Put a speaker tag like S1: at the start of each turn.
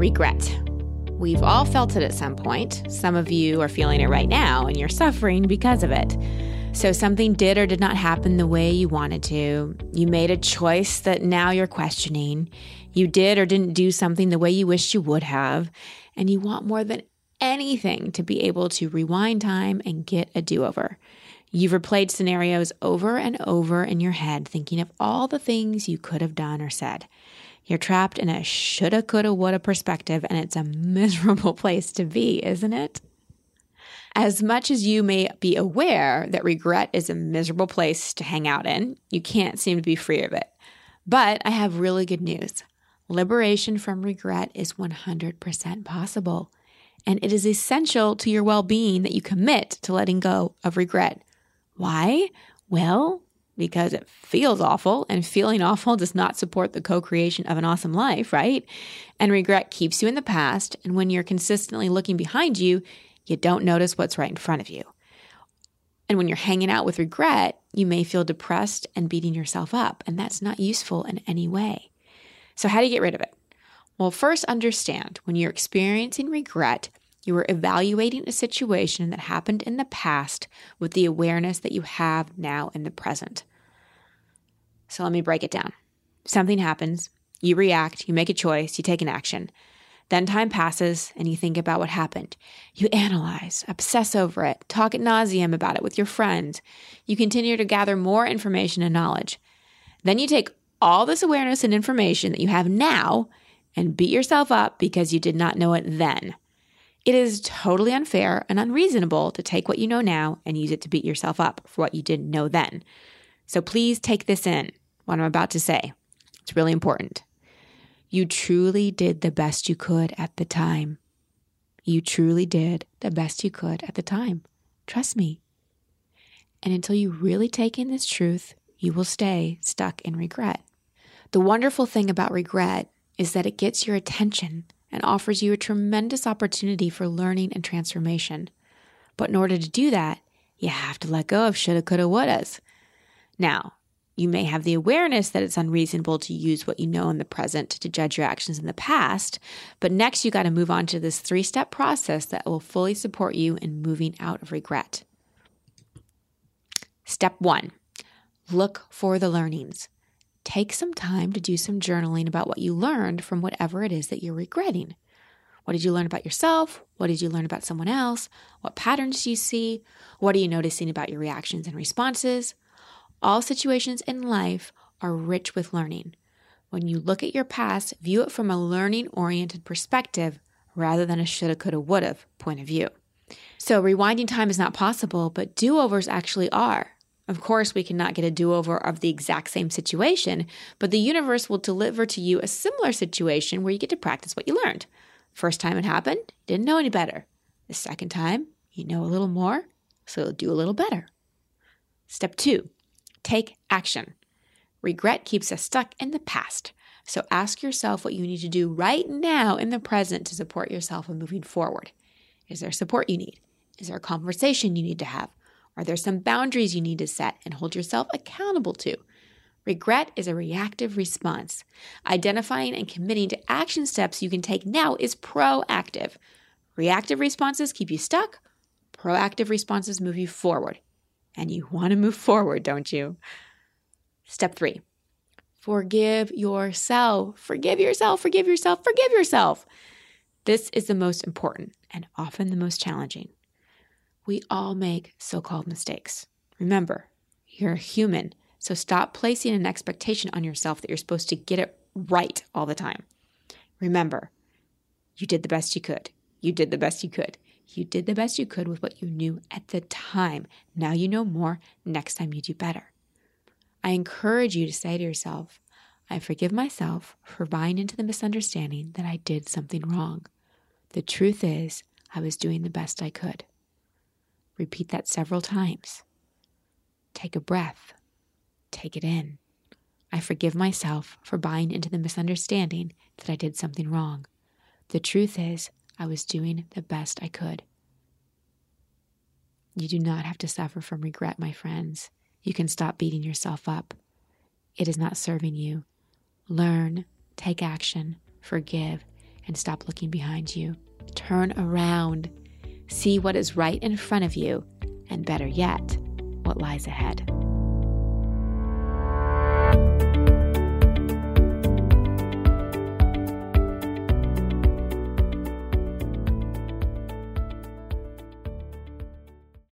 S1: regret. We've all felt it at some point. Some of you are feeling it right now and you're suffering because of it. So, something did or did not happen the way you wanted to. You made a choice that now you're questioning. You did or didn't do something the way you wished you would have. And you want more than anything to be able to rewind time and get a do over. You've replayed scenarios over and over in your head, thinking of all the things you could have done or said. You're trapped in a shoulda, coulda, woulda perspective, and it's a miserable place to be, isn't it? As much as you may be aware that regret is a miserable place to hang out in, you can't seem to be free of it. But I have really good news. Liberation from regret is 100% possible. And it is essential to your well being that you commit to letting go of regret. Why? Well, because it feels awful, and feeling awful does not support the co creation of an awesome life, right? And regret keeps you in the past. And when you're consistently looking behind you, you don't notice what's right in front of you. And when you're hanging out with regret, you may feel depressed and beating yourself up, and that's not useful in any way. So, how do you get rid of it? Well, first understand when you're experiencing regret, you are evaluating a situation that happened in the past with the awareness that you have now in the present. So let me break it down. Something happens, you react, you make a choice, you take an action. Then time passes and you think about what happened. You analyze, obsess over it, talk at nauseum about it with your friends. You continue to gather more information and knowledge. Then you take all this awareness and information that you have now and beat yourself up because you did not know it then. It is totally unfair and unreasonable to take what you know now and use it to beat yourself up for what you didn't know then. So please take this in, what I'm about to say. It's really important. You truly did the best you could at the time. You truly did the best you could at the time. Trust me. And until you really take in this truth, you will stay stuck in regret. The wonderful thing about regret is that it gets your attention and offers you a tremendous opportunity for learning and transformation. But in order to do that, you have to let go of shoulda, coulda, wouldas. Now, you may have the awareness that it's unreasonable to use what you know in the present to judge your actions in the past, but next you got to move on to this three step process that will fully support you in moving out of regret. Step one look for the learnings take some time to do some journaling about what you learned from whatever it is that you're regretting. What did you learn about yourself? What did you learn about someone else? What patterns do you see? What are you noticing about your reactions and responses? All situations in life are rich with learning. When you look at your past, view it from a learning oriented perspective rather than a shoulda, coulda, woulda point of view. So, rewinding time is not possible, but do overs actually are. Of course, we cannot get a do over of the exact same situation, but the universe will deliver to you a similar situation where you get to practice what you learned. First time it happened, you didn't know any better. The second time, you know a little more, so you'll do a little better. Step two, take action. Regret keeps us stuck in the past. So ask yourself what you need to do right now in the present to support yourself in moving forward. Is there support you need? Is there a conversation you need to have? Are there some boundaries you need to set and hold yourself accountable to? Regret is a reactive response. Identifying and committing to action steps you can take now is proactive. Reactive responses keep you stuck, proactive responses move you forward. And you want to move forward, don't you? Step three forgive yourself. Forgive yourself, forgive yourself, forgive yourself. This is the most important and often the most challenging. We all make so called mistakes. Remember, you're human, so stop placing an expectation on yourself that you're supposed to get it right all the time. Remember, you did the best you could. You did the best you could. You did the best you could with what you knew at the time. Now you know more. Next time you do better. I encourage you to say to yourself, I forgive myself for buying into the misunderstanding that I did something wrong. The truth is, I was doing the best I could. Repeat that several times. Take a breath. Take it in. I forgive myself for buying into the misunderstanding that I did something wrong. The truth is, I was doing the best I could. You do not have to suffer from regret, my friends. You can stop beating yourself up. It is not serving you. Learn, take action, forgive, and stop looking behind you. Turn around. See what is right in front of you, and better yet, what lies ahead.